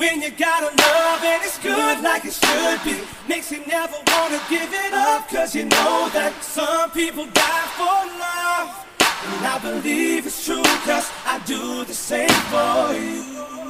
When you gotta love and it's good like it should be, makes you never wanna give it up. Cause you know that some people die for love. And I believe it's true, cause I do the same for you.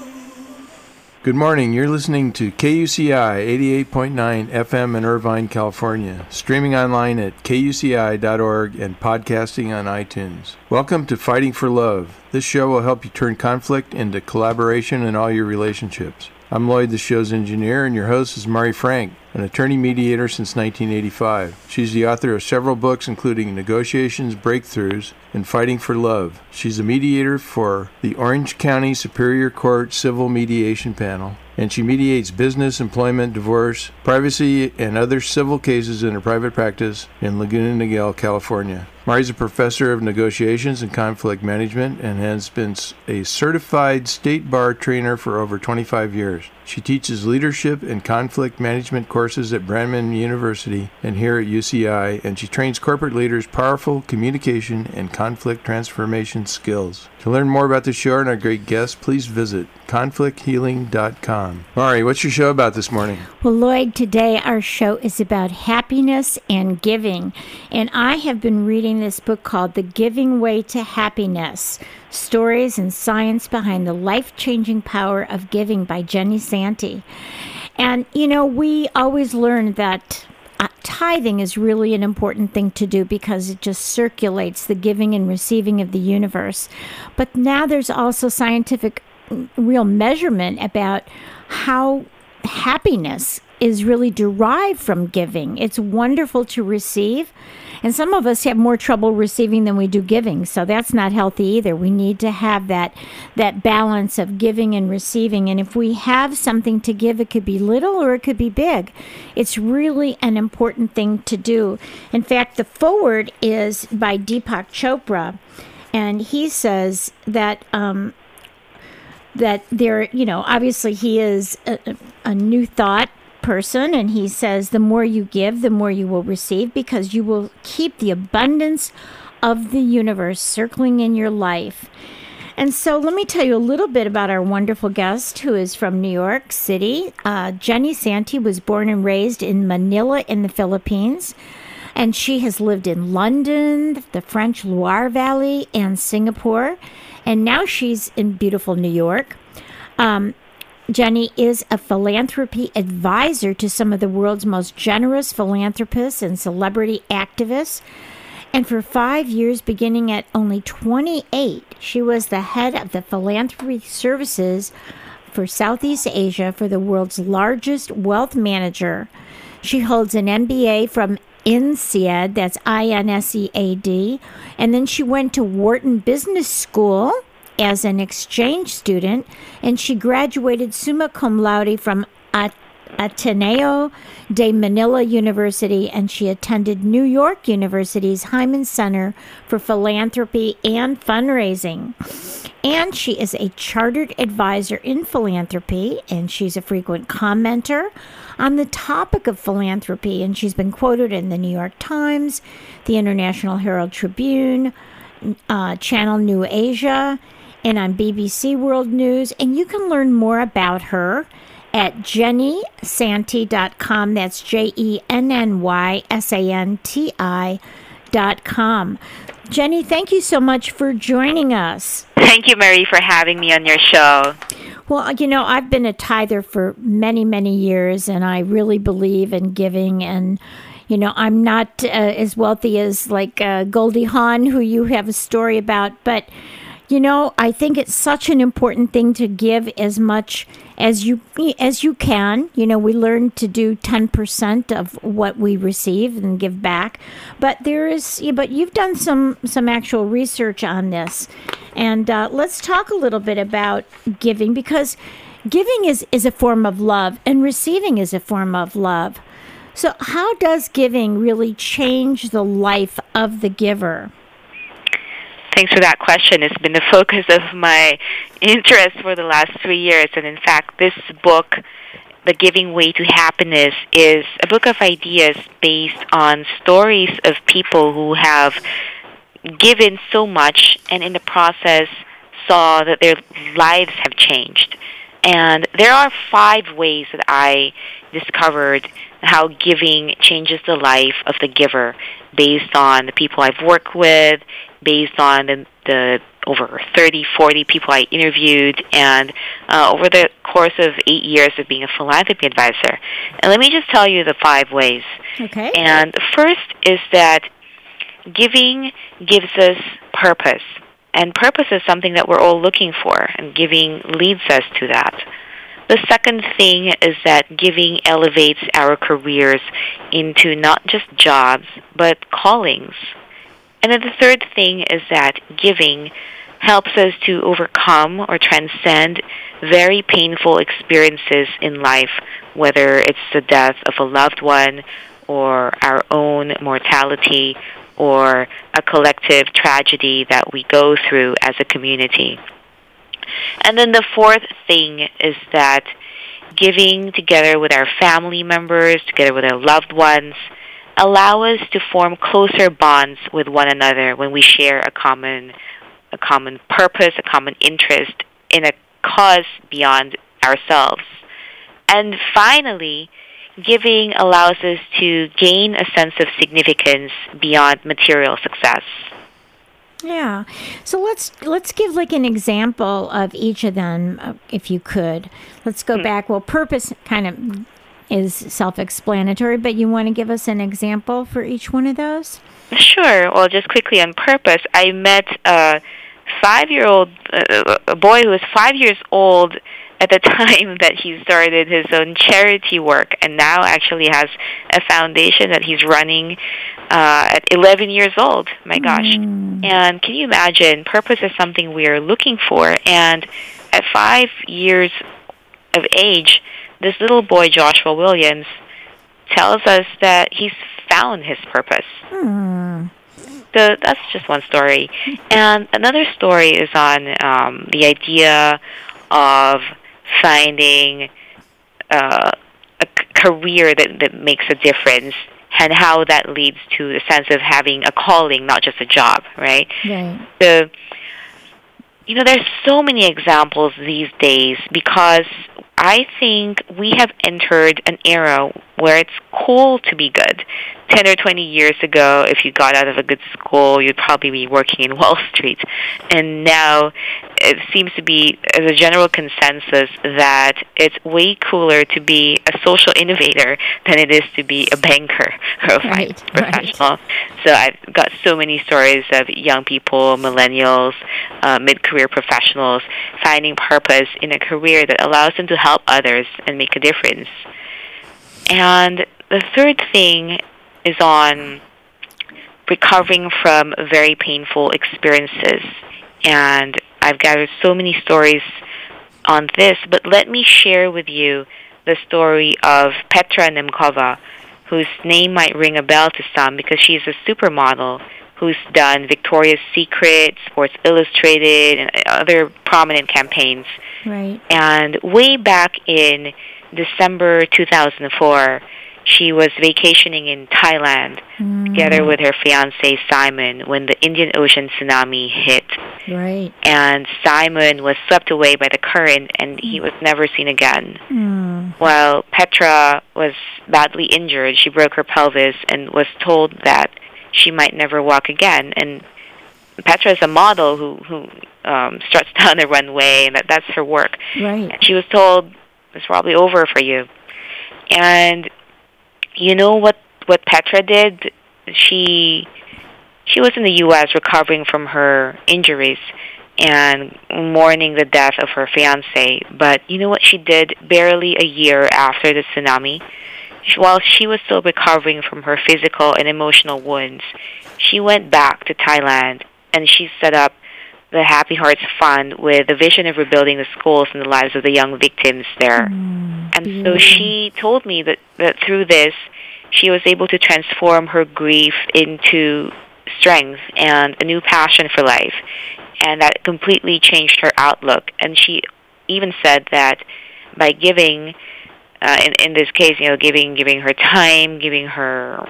Good morning. You're listening to KUCI 88.9 FM in Irvine, California, streaming online at kuci.org and podcasting on iTunes. Welcome to Fighting for Love. This show will help you turn conflict into collaboration in all your relationships. I'm Lloyd, the show's engineer, and your host is Mari Frank, an attorney mediator since 1985. She's the author of several books, including Negotiations, Breakthroughs, and Fighting for Love. She's a mediator for the Orange County Superior Court Civil Mediation Panel, and she mediates business, employment, divorce, privacy, and other civil cases in her private practice in Laguna Niguel, California. Mari's a professor of negotiations and conflict management and has been a certified state bar trainer for over 25 years. She teaches leadership and conflict management courses at Brandman University and here at UCI, and she trains corporate leaders powerful communication and conflict transformation skills. To learn more about the show and our great guests, please visit conflicthealing.com. Mari, what's your show about this morning? Well, Lloyd, today our show is about happiness and giving. And I have been reading this book called The Giving Way to Happiness Stories and Science Behind the Life Changing Power of Giving by Jenny Santi. And, you know, we always learn that uh, tithing is really an important thing to do because it just circulates the giving and receiving of the universe. But now there's also scientific mm, real measurement about how happiness is really derived from giving. It's wonderful to receive. And some of us have more trouble receiving than we do giving. So that's not healthy either. We need to have that that balance of giving and receiving. And if we have something to give, it could be little or it could be big. It's really an important thing to do. In fact, the forward is by Deepak Chopra. And he says that um, that there, you know, obviously he is a, a- new thought person, and he says the more you give, the more you will receive because you will keep the abundance of the universe circling in your life. And so, let me tell you a little bit about our wonderful guest who is from New York City. Uh, Jenny Santi was born and raised in Manila in the Philippines. And she has lived in London, the French Loire Valley, and Singapore. And now she's in beautiful New York. Um, Jenny is a philanthropy advisor to some of the world's most generous philanthropists and celebrity activists. And for five years, beginning at only 28, she was the head of the philanthropy services for Southeast Asia for the world's largest wealth manager. She holds an MBA from INSEAD, that's I N S E A D, and then she went to Wharton Business School as an exchange student, and she graduated summa cum laude from At- Ateneo de Manila University, and she attended New York University's Heyman Center for Philanthropy and Fundraising. And she is a chartered advisor in philanthropy, and she's a frequent commenter on the topic of philanthropy. And she's been quoted in the New York Times, the International Herald Tribune, uh, Channel NewsAsia, and on BBC World News. And you can learn more about her at jennysanti.com. That's J E N N Y S A N T I dot com. Jenny, thank you so much for joining us. Thank you, Mari, for having me on your show. Well, you know, I've been a tither for many, many years, and I really believe in giving. And, you know, I'm not uh, as wealthy as like uh, Goldie Hawn, who you have a story about, but, you know, I think it's such an important thing to give as much as you as you can. You know, we learn to do ten percent of what we receive and give back, but there is. But you've done some some actual research on this, and uh, let's talk a little bit about giving because giving is, is a form of love and receiving is a form of love. So, how does giving really change the life of the giver? Thanks for that question. It's been the focus of my interest for the last three years. And in fact, this book, The Giving Way to Happiness, is a book of ideas based on stories of people who have given so much and in the process saw that their lives have changed. And there are five ways that I discovered how giving changes the life of the giver based on the people I've worked with, based on the, the over 30, 40 people I interviewed, and uh, over the course of eight years of being a philanthropy advisor. And let me just tell you the five ways. Okay. And the first is that giving gives us purpose. And purpose is something that we're all looking for, and giving leads us to that. The second thing is that giving elevates our careers into not just jobs, but callings. And then the third thing is that giving helps us to overcome or transcend very painful experiences in life, whether it's the death of a loved one or our own mortality or a collective tragedy that we go through as a community. And then the fourth thing is that giving together with our family members, together with our loved ones, allow us to form closer bonds with one another when we share a common a common purpose, a common interest in a cause beyond ourselves. And finally, giving allows us to gain a sense of significance beyond material success. Yeah. So let's let's give like an example of each of them, uh, if you could. Let's go back. Well, purpose kind of is self-explanatory, but you want to give us an example for each one of those? Sure. Well, just quickly on purpose, I met a five-year-old uh, a boy who was five years old at the time that he started his own charity work, and now actually has a foundation that he's running uh, at 11 years old. My gosh! And can you imagine? Purpose is something we are looking for, and at five years of age, this little boy Joshua Williams tells us that he's found his purpose. So that's just one story. And another story is on um, the idea of finding uh, a c- career that, that makes a difference and how that leads to the sense of having a calling, not just a job, right? Right. the you know there's so many examples these days because I think we have entered an era where it's cool to be good. 10 or 20 years ago, if you got out of a good school, you'd probably be working in Wall Street. And now it seems to be as a general consensus that it's way cooler to be a social innovator than it is to be a banker or a Right, finance right. professional. So I've got so many stories of young people, millennials, uh, mid-career professionals finding purpose in a career that allows them to help others and make a difference. And the third thing is on recovering from very painful experiences. And I've gathered so many stories on this, but let me share with you the story of Petra Nemcova, whose name might ring a bell to some because she's a supermodel who's done Victoria's Secret, Sports Illustrated, and other prominent campaigns. Right. And way back in December 2004, she was vacationing in Thailand together with her fiance Simon when the Indian Ocean tsunami hit. Right. And Simon was swept away by the current and he was never seen again. Mm. While Petra was badly injured, she broke her pelvis and was told that she might never walk again. And Petra is a model who who um, struts down the runway, and that that's her work. Right. And she was told it's probably over for you. And you know what what Petra did? She she was in the U.S. recovering from her injuries and mourning the death of her fiance. But you know what she did? Barely a year after the tsunami, while she was still recovering from her physical and emotional wounds, she went back to Thailand and she set up the Happy Hearts Fund with the vision of rebuilding the schools and the lives of the young victims there. Mm, and so she told me that, that through this, she was able to transform her grief into strength and a new passion for life. And that completely changed her outlook. And she even said that by giving, uh, in, in this case, you know, giving, giving her time, giving her,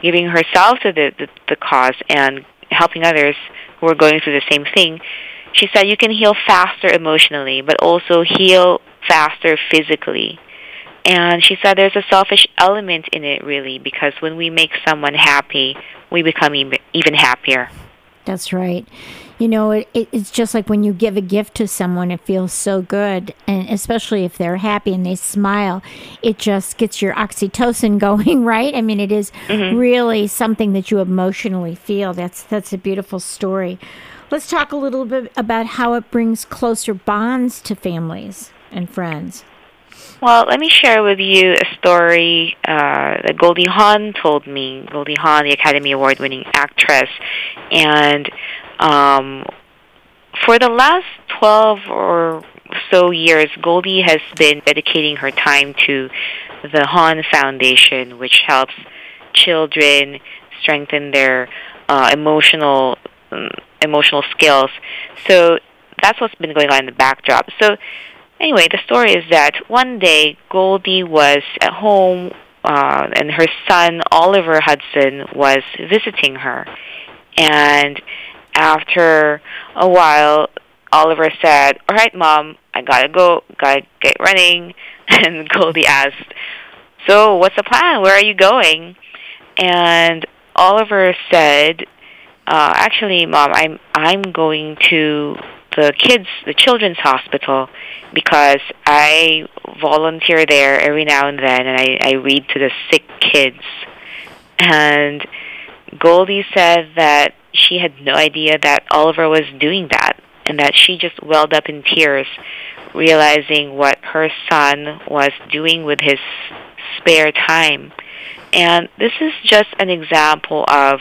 giving herself to the, the, the cause and helping others who are going through the same thing, she said you can heal faster emotionally, but also heal faster physically. And she said there's a selfish element in it, really, because when we make someone happy, we become even even happier. That's right. You know, it, it, it's just like when you give a gift to someone, it feels so good. And especially if they're happy and they smile, it just gets your oxytocin going, right? I mean, it is really something that you emotionally feel. That's, that's a beautiful story. Let's talk a little bit about how it brings closer bonds to families and friends. Well, let me share with you a story uh, that Goldie Hawn told me. Goldie Hawn, the Academy Award winning actress. And um, for the last 12 or so years, Goldie has been dedicating her time to the Hawn Foundation, which helps children strengthen their uh, emotional um, emotional skills. So that's what's been going on in the backdrop. So anyway, the story is that one day Goldie was at home uh, and her son Oliver Hudson was visiting her. And after a while, Oliver said, "All right, mom, I gotta go, gotta get running." And Goldie asked, "So, what's the plan? Where are you going?" And Oliver said, uh, "Actually, mom, I'm I'm going to the kids, the children's hospital, because I volunteer there every now and then, and I, I read to the sick kids." And Goldie said that she had no idea that Oliver was doing that, and that she just welled up in tears, realizing what her son was doing with his spare time. And this is just an example of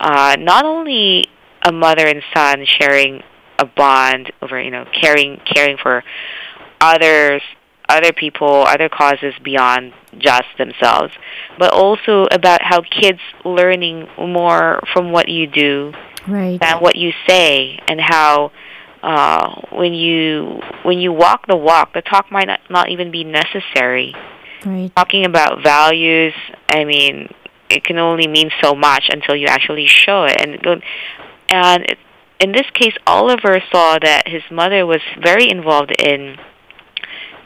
uh, not only a mother and son sharing a bond over, you know, caring caring for others, other people, other causes beyond just themselves, but also about how kids learning more from what you do Right. than what you say, and how uh, when you when you walk the walk, the talk might not, not even be necessary. Right. Talking about values, I mean, it can only mean so much until you actually show it. And go- and it, in this case, Oliver saw that his mother was very involved in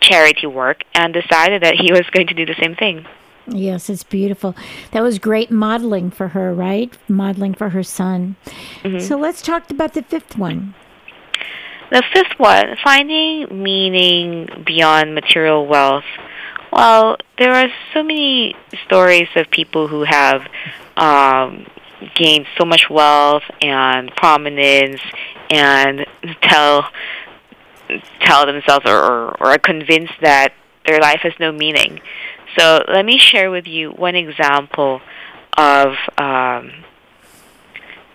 charity work and decided that he was going to do the same thing. Yes, it's beautiful. That was great modeling for her, right? Modeling for her son. So let's talk about the fifth one. The fifth one, finding meaning beyond material wealth. Well, there are so many stories of people who have um, gained so much wealth and prominence and tell tell themselves or, or, or are convinced that their life has no meaning. So let me share with you one example of um,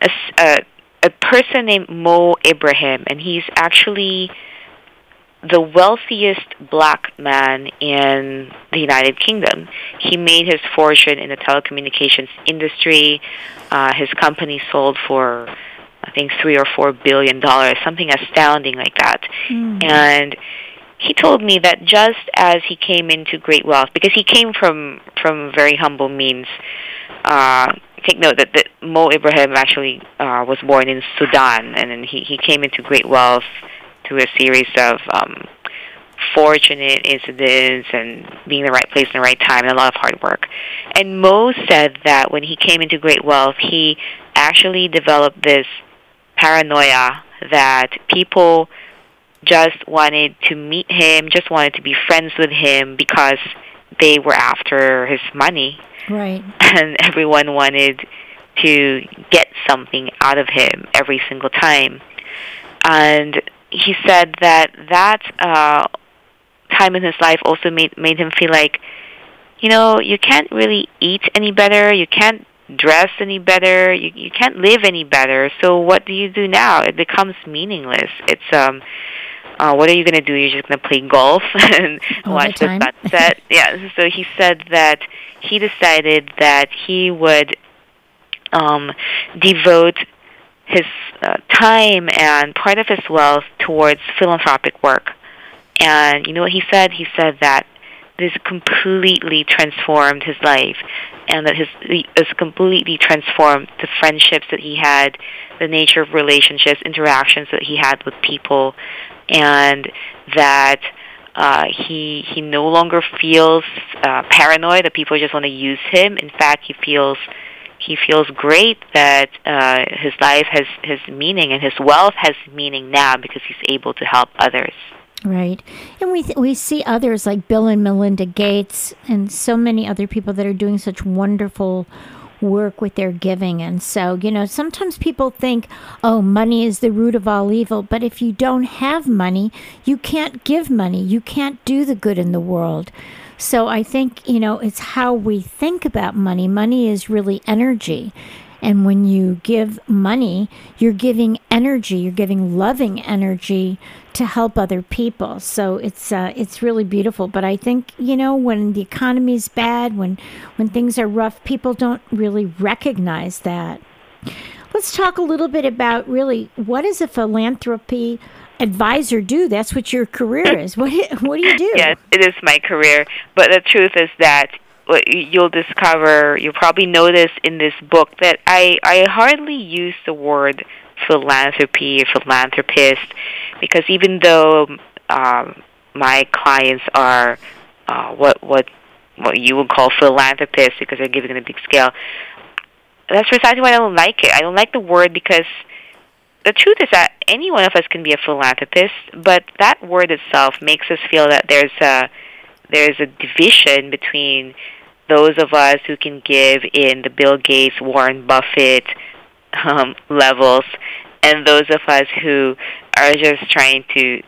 a, a, a person named Mo Ibrahim, and he's actually the wealthiest black man in the United Kingdom. He made his fortune in the telecommunications industry. Uh, his company sold for, I think, three or four billion dollars, something astounding like that. And he told me that just as he came into great wealth, because he came from from very humble means. Uh, take note that, that Mo Ibrahim actually uh, was born in Sudan, and then he, he came into great wealth through a series of um, fortunate incidents and being in the right place in the right time and a lot of hard work. And Mo said that when he came into great wealth, he actually developed this paranoia that people just wanted to meet him, just wanted to be friends with him because they were after his money Right. and everyone wanted to get something out of him every single time. And he said that that uh, time in his life also made made him feel like, you know, you can't really eat any better, you can't dress any better. You you can't live any better. So what do you do now? It becomes meaningless. It's um uh, what are you going to do? You're just going to play golf and All watch the the, sunset. yeah. So he said that he decided that he would um, devote his uh, time and part of his wealth towards philanthropic work. And you know what he said? He said that this completely transformed his life, and that his has completely transformed the friendships that he had, the nature of relationships, interactions that he had with people, and that uh, he he no longer feels uh, paranoid that people just want to use him. In fact, he feels he feels great that uh, his life has has meaning and his wealth has meaning now because he's able to help others. Right. And we th- we see others like Bill and Melinda Gates and so many other people that are doing such wonderful work with their giving. And so, you know, sometimes people think, "Oh, money is the root of all evil," but if you don't have money, you can't give money. You can't do the good in the world. So I think, you know, it's how we think about money. Money is really energy. And when you give money, you're giving energy, you're giving loving energy to help other people. So it's uh, it's really beautiful. But I think you know when the economy's bad, when when things are rough, people don't really recognize that. Let's talk a little bit about really what does a philanthropy advisor do? That's what your career is. What what do you do? Yes, it is my career. But the truth is that you'll discover, you'll probably notice in this book that I, I hardly use the word philanthropy, or philanthropist, because even though um, my clients are uh, what what what you would call philanthropists because they're giving it a big scale, that's precisely why I don't like it. I don't like the word because the truth is that any one of us can be a philanthropist, but that word itself makes us feel that there's a there's a division between those of us who can give in the Bill Gates, Warren Buffett um, levels, and those of us who are just trying to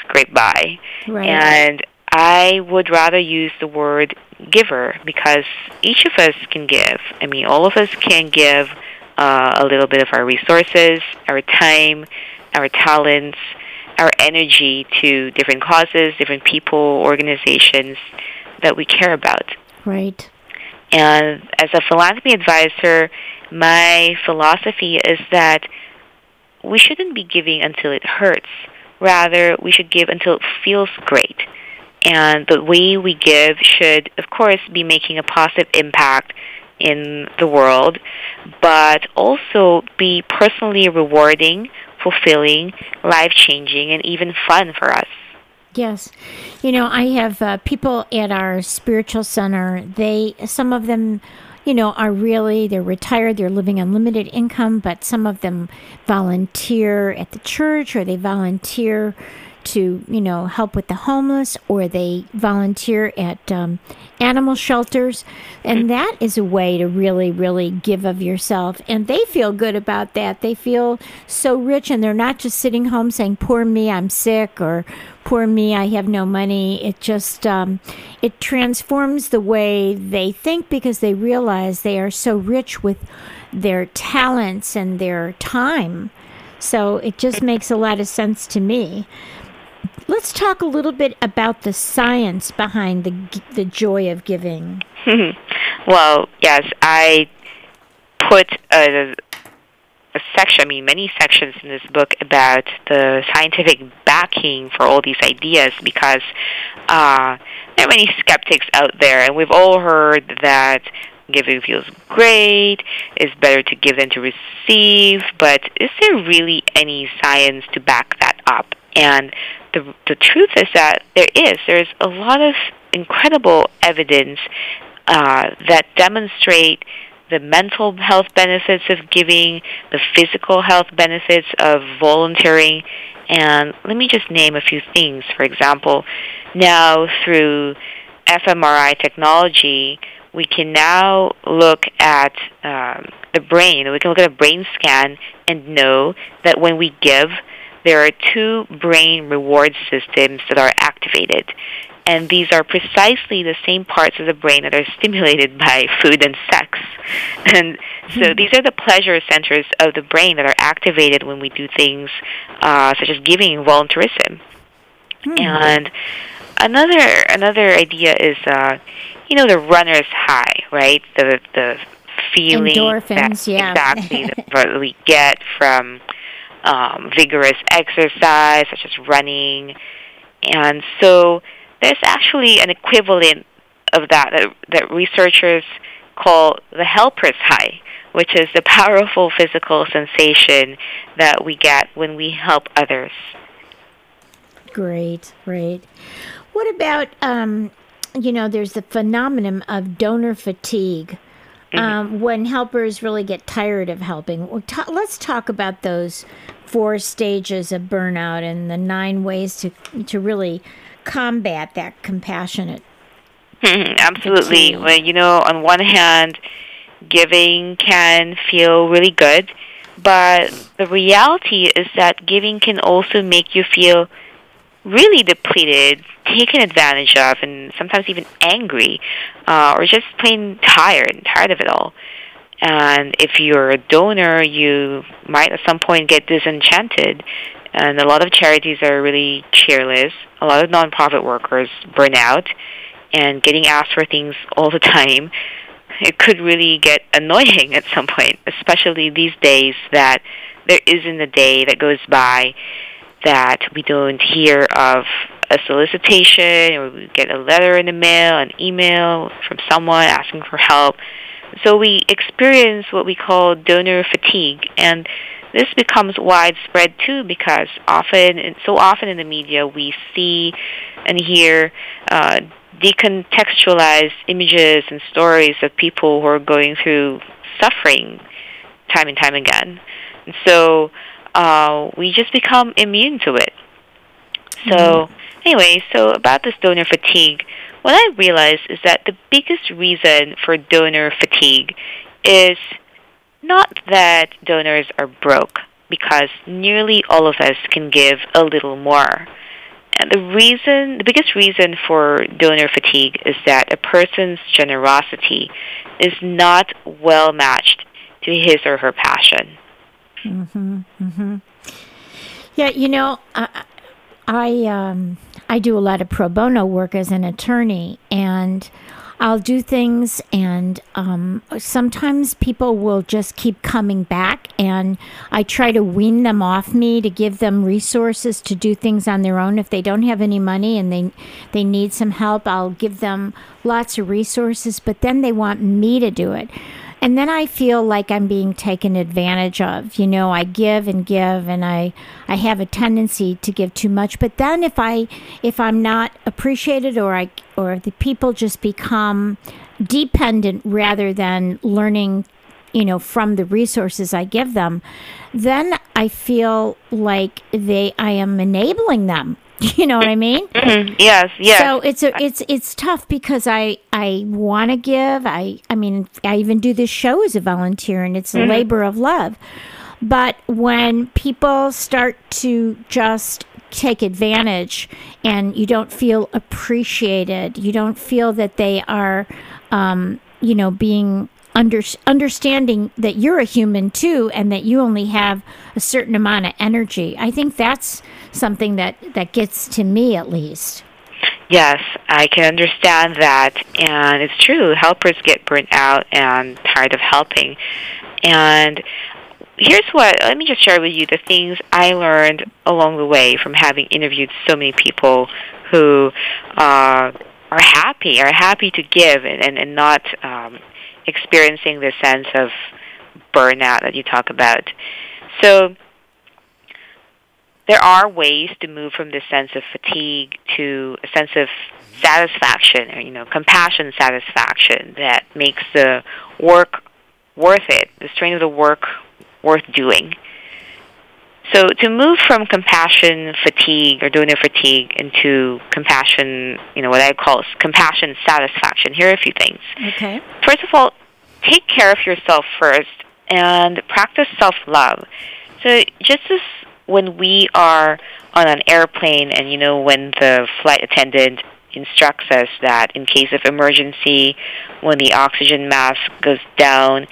scrape by. Right. And I would rather use the word giver because each of us can give. I mean, all of us can give uh, a little bit of our resources, our time, our talents, our energy to different causes, different people, organizations that we care about. Right. And as a philanthropy advisor, my philosophy is that we shouldn't be giving until it hurts. Rather, we should give until it feels great. And the way we give should, of course, be making a positive impact in the world, but also be personally rewarding, fulfilling, life changing, and even fun for us. Yes. You know, I have uh, people at our spiritual center. They, some of them, you know, are really, they're retired, they're living on limited income, but some of them volunteer at the church or they volunteer to, you know, help with the homeless or they volunteer at um, animal shelters. And that is a way to really, really give of yourself. And they feel good about that. They feel so rich and they're not just sitting home saying, poor me, I'm sick or poor me, I have no money. It just, um, it transforms the way they think because they realize they are so rich with their talents and their time. So it just makes a lot of sense to me. Let's talk a little bit about the science behind the the joy of giving. well, yes, I put a, a section, I mean, many sections in this book about the scientific backing for all these ideas because uh, there are many skeptics out there, and we've all heard that giving feels great, it's better to give than to receive, but is there really any science to back that up? And the the truth is that there is. There's a lot of incredible evidence uh, that demonstrate the mental health benefits of giving, the physical health benefits of volunteering, and let me just name a few things. For example, now through fMRI technology, we can now look at um, the brain. We can look at a brain scan and know that when we give, there are two brain reward systems that are activated. And these are precisely the same parts of the brain that are stimulated by food and sex. and so these are the pleasure centers of the brain that are activated when we do things uh, such as giving and volunteerism. And another another idea is, uh, you know, the runner's high, right? The the feeling Endorphins, that, yeah. exactly that we get from um, vigorous exercise, such as running, and so there's actually an equivalent of that that, that researchers call the helper's high, which is the powerful physical sensation that we get when we help others. Great, great. What about, um, you know, there's the phenomenon of donor fatigue. Um, when helpers really get tired of helping, Well, ta- let's talk about those four stages of burnout and the nine ways to to really combat that compassionate. Mhm, Absolutely. Well, you know, on one hand, giving can feel really good, but the reality is that giving can also make you feel really depleted, taken advantage of, and sometimes even angry, uh, or just plain tired, and tired of it all. And if you're a donor, you might at some point get disenchanted. And a lot of charities are really cheerless. A lot of nonprofit workers burn out and getting asked for things all the time. It could really get annoying at some point, especially these days that there isn't a day that goes by that we don't hear of a solicitation or we get a letter in the mail, an email from someone asking for help. So we experience what we call donor fatigue, and this becomes widespread too because often, and so often in the media, we see and hear uh, decontextualized images and stories of people who are going through suffering time and time again. And so uh, we just become immune to it. So, anyway, so about this donor fatigue, what I realized is that the biggest reason for donor fatigue is not that donors are broke, because nearly all of us can give a little more. And the reason, the biggest reason for donor fatigue is that a person's generosity is not well matched to his or her passion. Mm-hmm, mm-hmm. Yeah, you know, I, I um, I do a lot of pro bono work as an attorney, and I'll do things, and um, sometimes people will just keep coming back, and I try to wean them off me to give them resources to do things on their own. If they don't have any money and they they need some help, I'll give them lots of resources, but then they want me to do it. And then I feel like I'm being taken advantage of. You know, I give and give and I I have a tendency to give too much. But then if I if I'm not appreciated or I or the people just become dependent rather than learning you know from the resources I give them then I feel like they I am enabling them you know what I mean Mhm, Yes, yes. so it's a, it's it's tough because I I want to give. I I mean I even do this show as a volunteer and it's a labor of love. But when people start to just take advantage and you don't feel appreciated, you don't feel that they are um, you know being under, understanding that you're a human too and that you only have a certain amount of energy. I think that's something that that gets to me at least. Yes, I can understand that, and it's true. Helpers get burnt out and tired of helping. And here's what let me just share with you the things I learned along the way from having interviewed so many people who uh, are happy, are happy to give, and, and, and not um, experiencing the sense of burnout that you talk about. So there are ways to move from this sense of fatigue to a sense of satisfaction or you know compassion satisfaction that makes the work worth it the strain of the work worth doing so to move from compassion fatigue or donor fatigue into compassion you know what i call compassion satisfaction here are a few things Okay. First of all, take care of yourself first and practice self love. So, just as when we are on an airplane and you know, when the flight attendant instructs us that in case of emergency, when the oxygen mask goes down,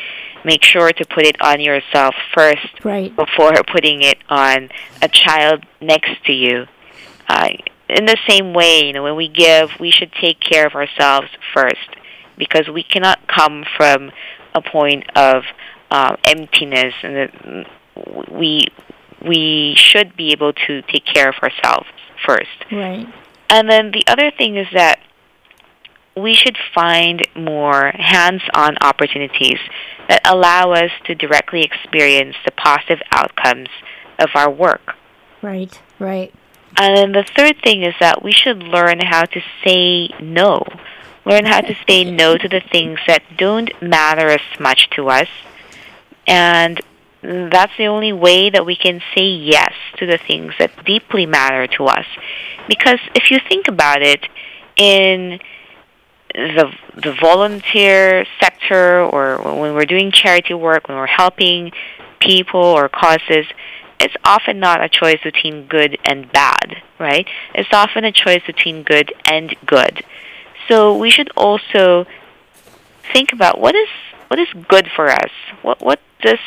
make sure to put it on yourself first Right. before putting it on a child next to you. Uh, in the same way, you know, when we give, we should take care of ourselves first because we cannot come from a point of um, emptiness, and that we we should be able to take care of ourselves first. Right. And then the other thing is that we should find more hands-on opportunities that allow us to directly experience the positive outcomes of our work. Right. Right. And then the third thing is that we should learn how to say no. Learn how to say no to the things that don't matter as much to us. And that's the only way that we can say yes to the things that deeply matter to us. Because if you think about it, in the the volunteer sector or when we're doing charity work, when we're helping people or causes, it's often not a choice between good and bad, right? It's often a choice between good and good. So we should also think about what is what is good for us. What what does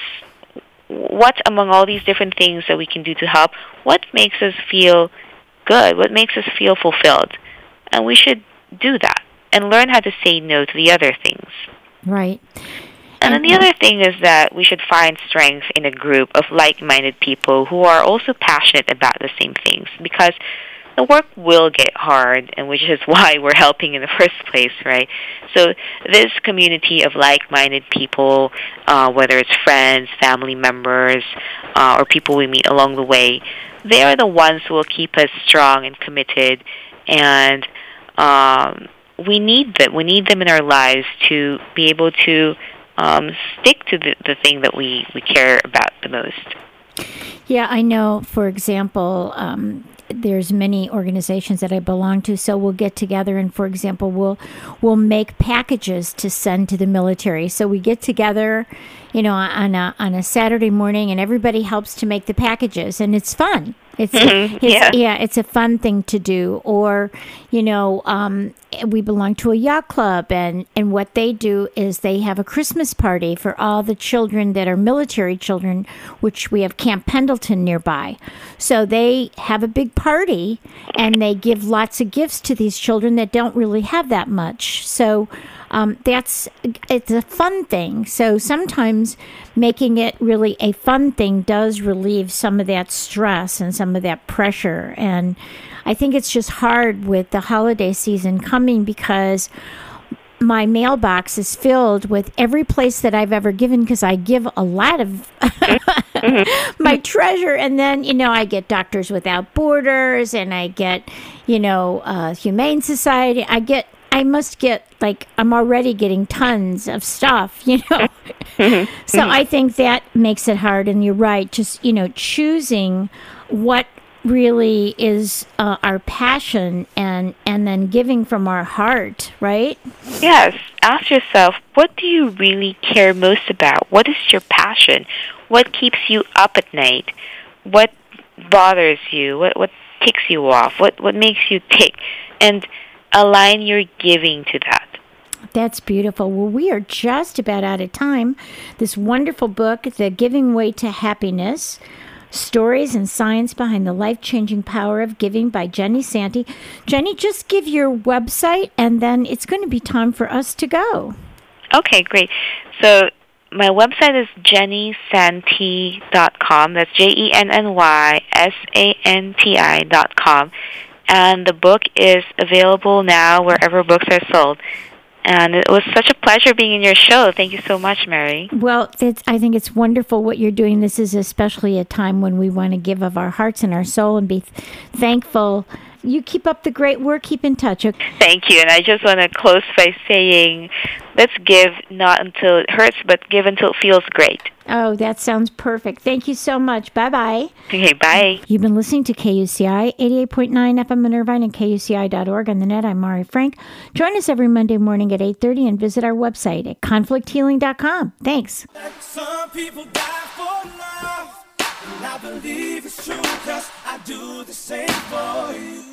what among all these different things that we can do to help, what makes us feel good? What makes us feel fulfilled? And we should do that and learn how to say no to the other things. Right. And then the other thing is that we should find strength in a group of like-minded people who are also passionate about the same things because the work will get hard and which is why we're helping in the first place, right? So this community of like-minded people, uh, whether it's friends, family members, uh, or people we meet along the way, they are the ones who will keep us strong and committed and um, we need them. We need them in our lives to be able to um, stick to the, the thing that we, we care about the most. Yeah, I know. For example, um, there's many organizations that I belong to, so we'll get together and, for example, we'll we'll make packages to send to the military. So we get together, you know, on a on a Saturday morning, and everybody helps to make the packages, and it's fun. It's, it's yeah. yeah, it's a fun thing to do. Or, you know, um, we belong to a yacht club, and and what they do is they have a Christmas party for all the children that are military children, which we have Camp Pendleton nearby. So they have a big party, and they give lots of gifts to these children that don't really have that much. So. Um, that's it's a fun thing. So sometimes making it really a fun thing does relieve some of that stress and some of that pressure. And I think it's just hard with the holiday season coming because my mailbox is filled with every place that I've ever given because I give a lot of my treasure. And then, you know, I get Doctors Without Borders and I get, you know, uh, Humane Society. I get, I must get, like, I'm already getting tons of stuff, you know. so I think that makes it hard. And you're right, just, you know, choosing what really is uh, our passion and and then giving from our heart right Yes. Ask yourself, what do you really care most about? What is your passion? What keeps you up at night? What bothers you? What what ticks you off? What what makes you tick? And align your giving to that. That's beautiful. Well, we are just about out of time. This wonderful book, The Giving Way to Happiness Stories and Science Behind the Life Changing Power of Giving by Jenny Santi. Jenny, just give your website and then it's going to be time for us to go. Okay, great. So my website is jennysanti.com. That's J E N N Y S A N T I dot com. And the book is available now wherever books are sold. And it was such a pleasure being in your show. Thank you so much, Mari. Well, I think it's wonderful what you're doing. This is especially a time when we want to give of our hearts and our soul and be th- thankful. You keep up the great work. Keep in touch. Okay? Thank you. And I just want to close by saying let's give not until it hurts, but give until it feels great. Oh, that sounds perfect. Thank you so much. Bye bye. Okay, bye. You've been listening to KUCI 88.9 FM in Irvine and KUCI.org on the net. I'm Mari Frank. Join us every Monday morning at 8.30 and visit our website at conflicthealing.com. Thanks. Some people die for love, and I believe it's true, cause I do the same for you.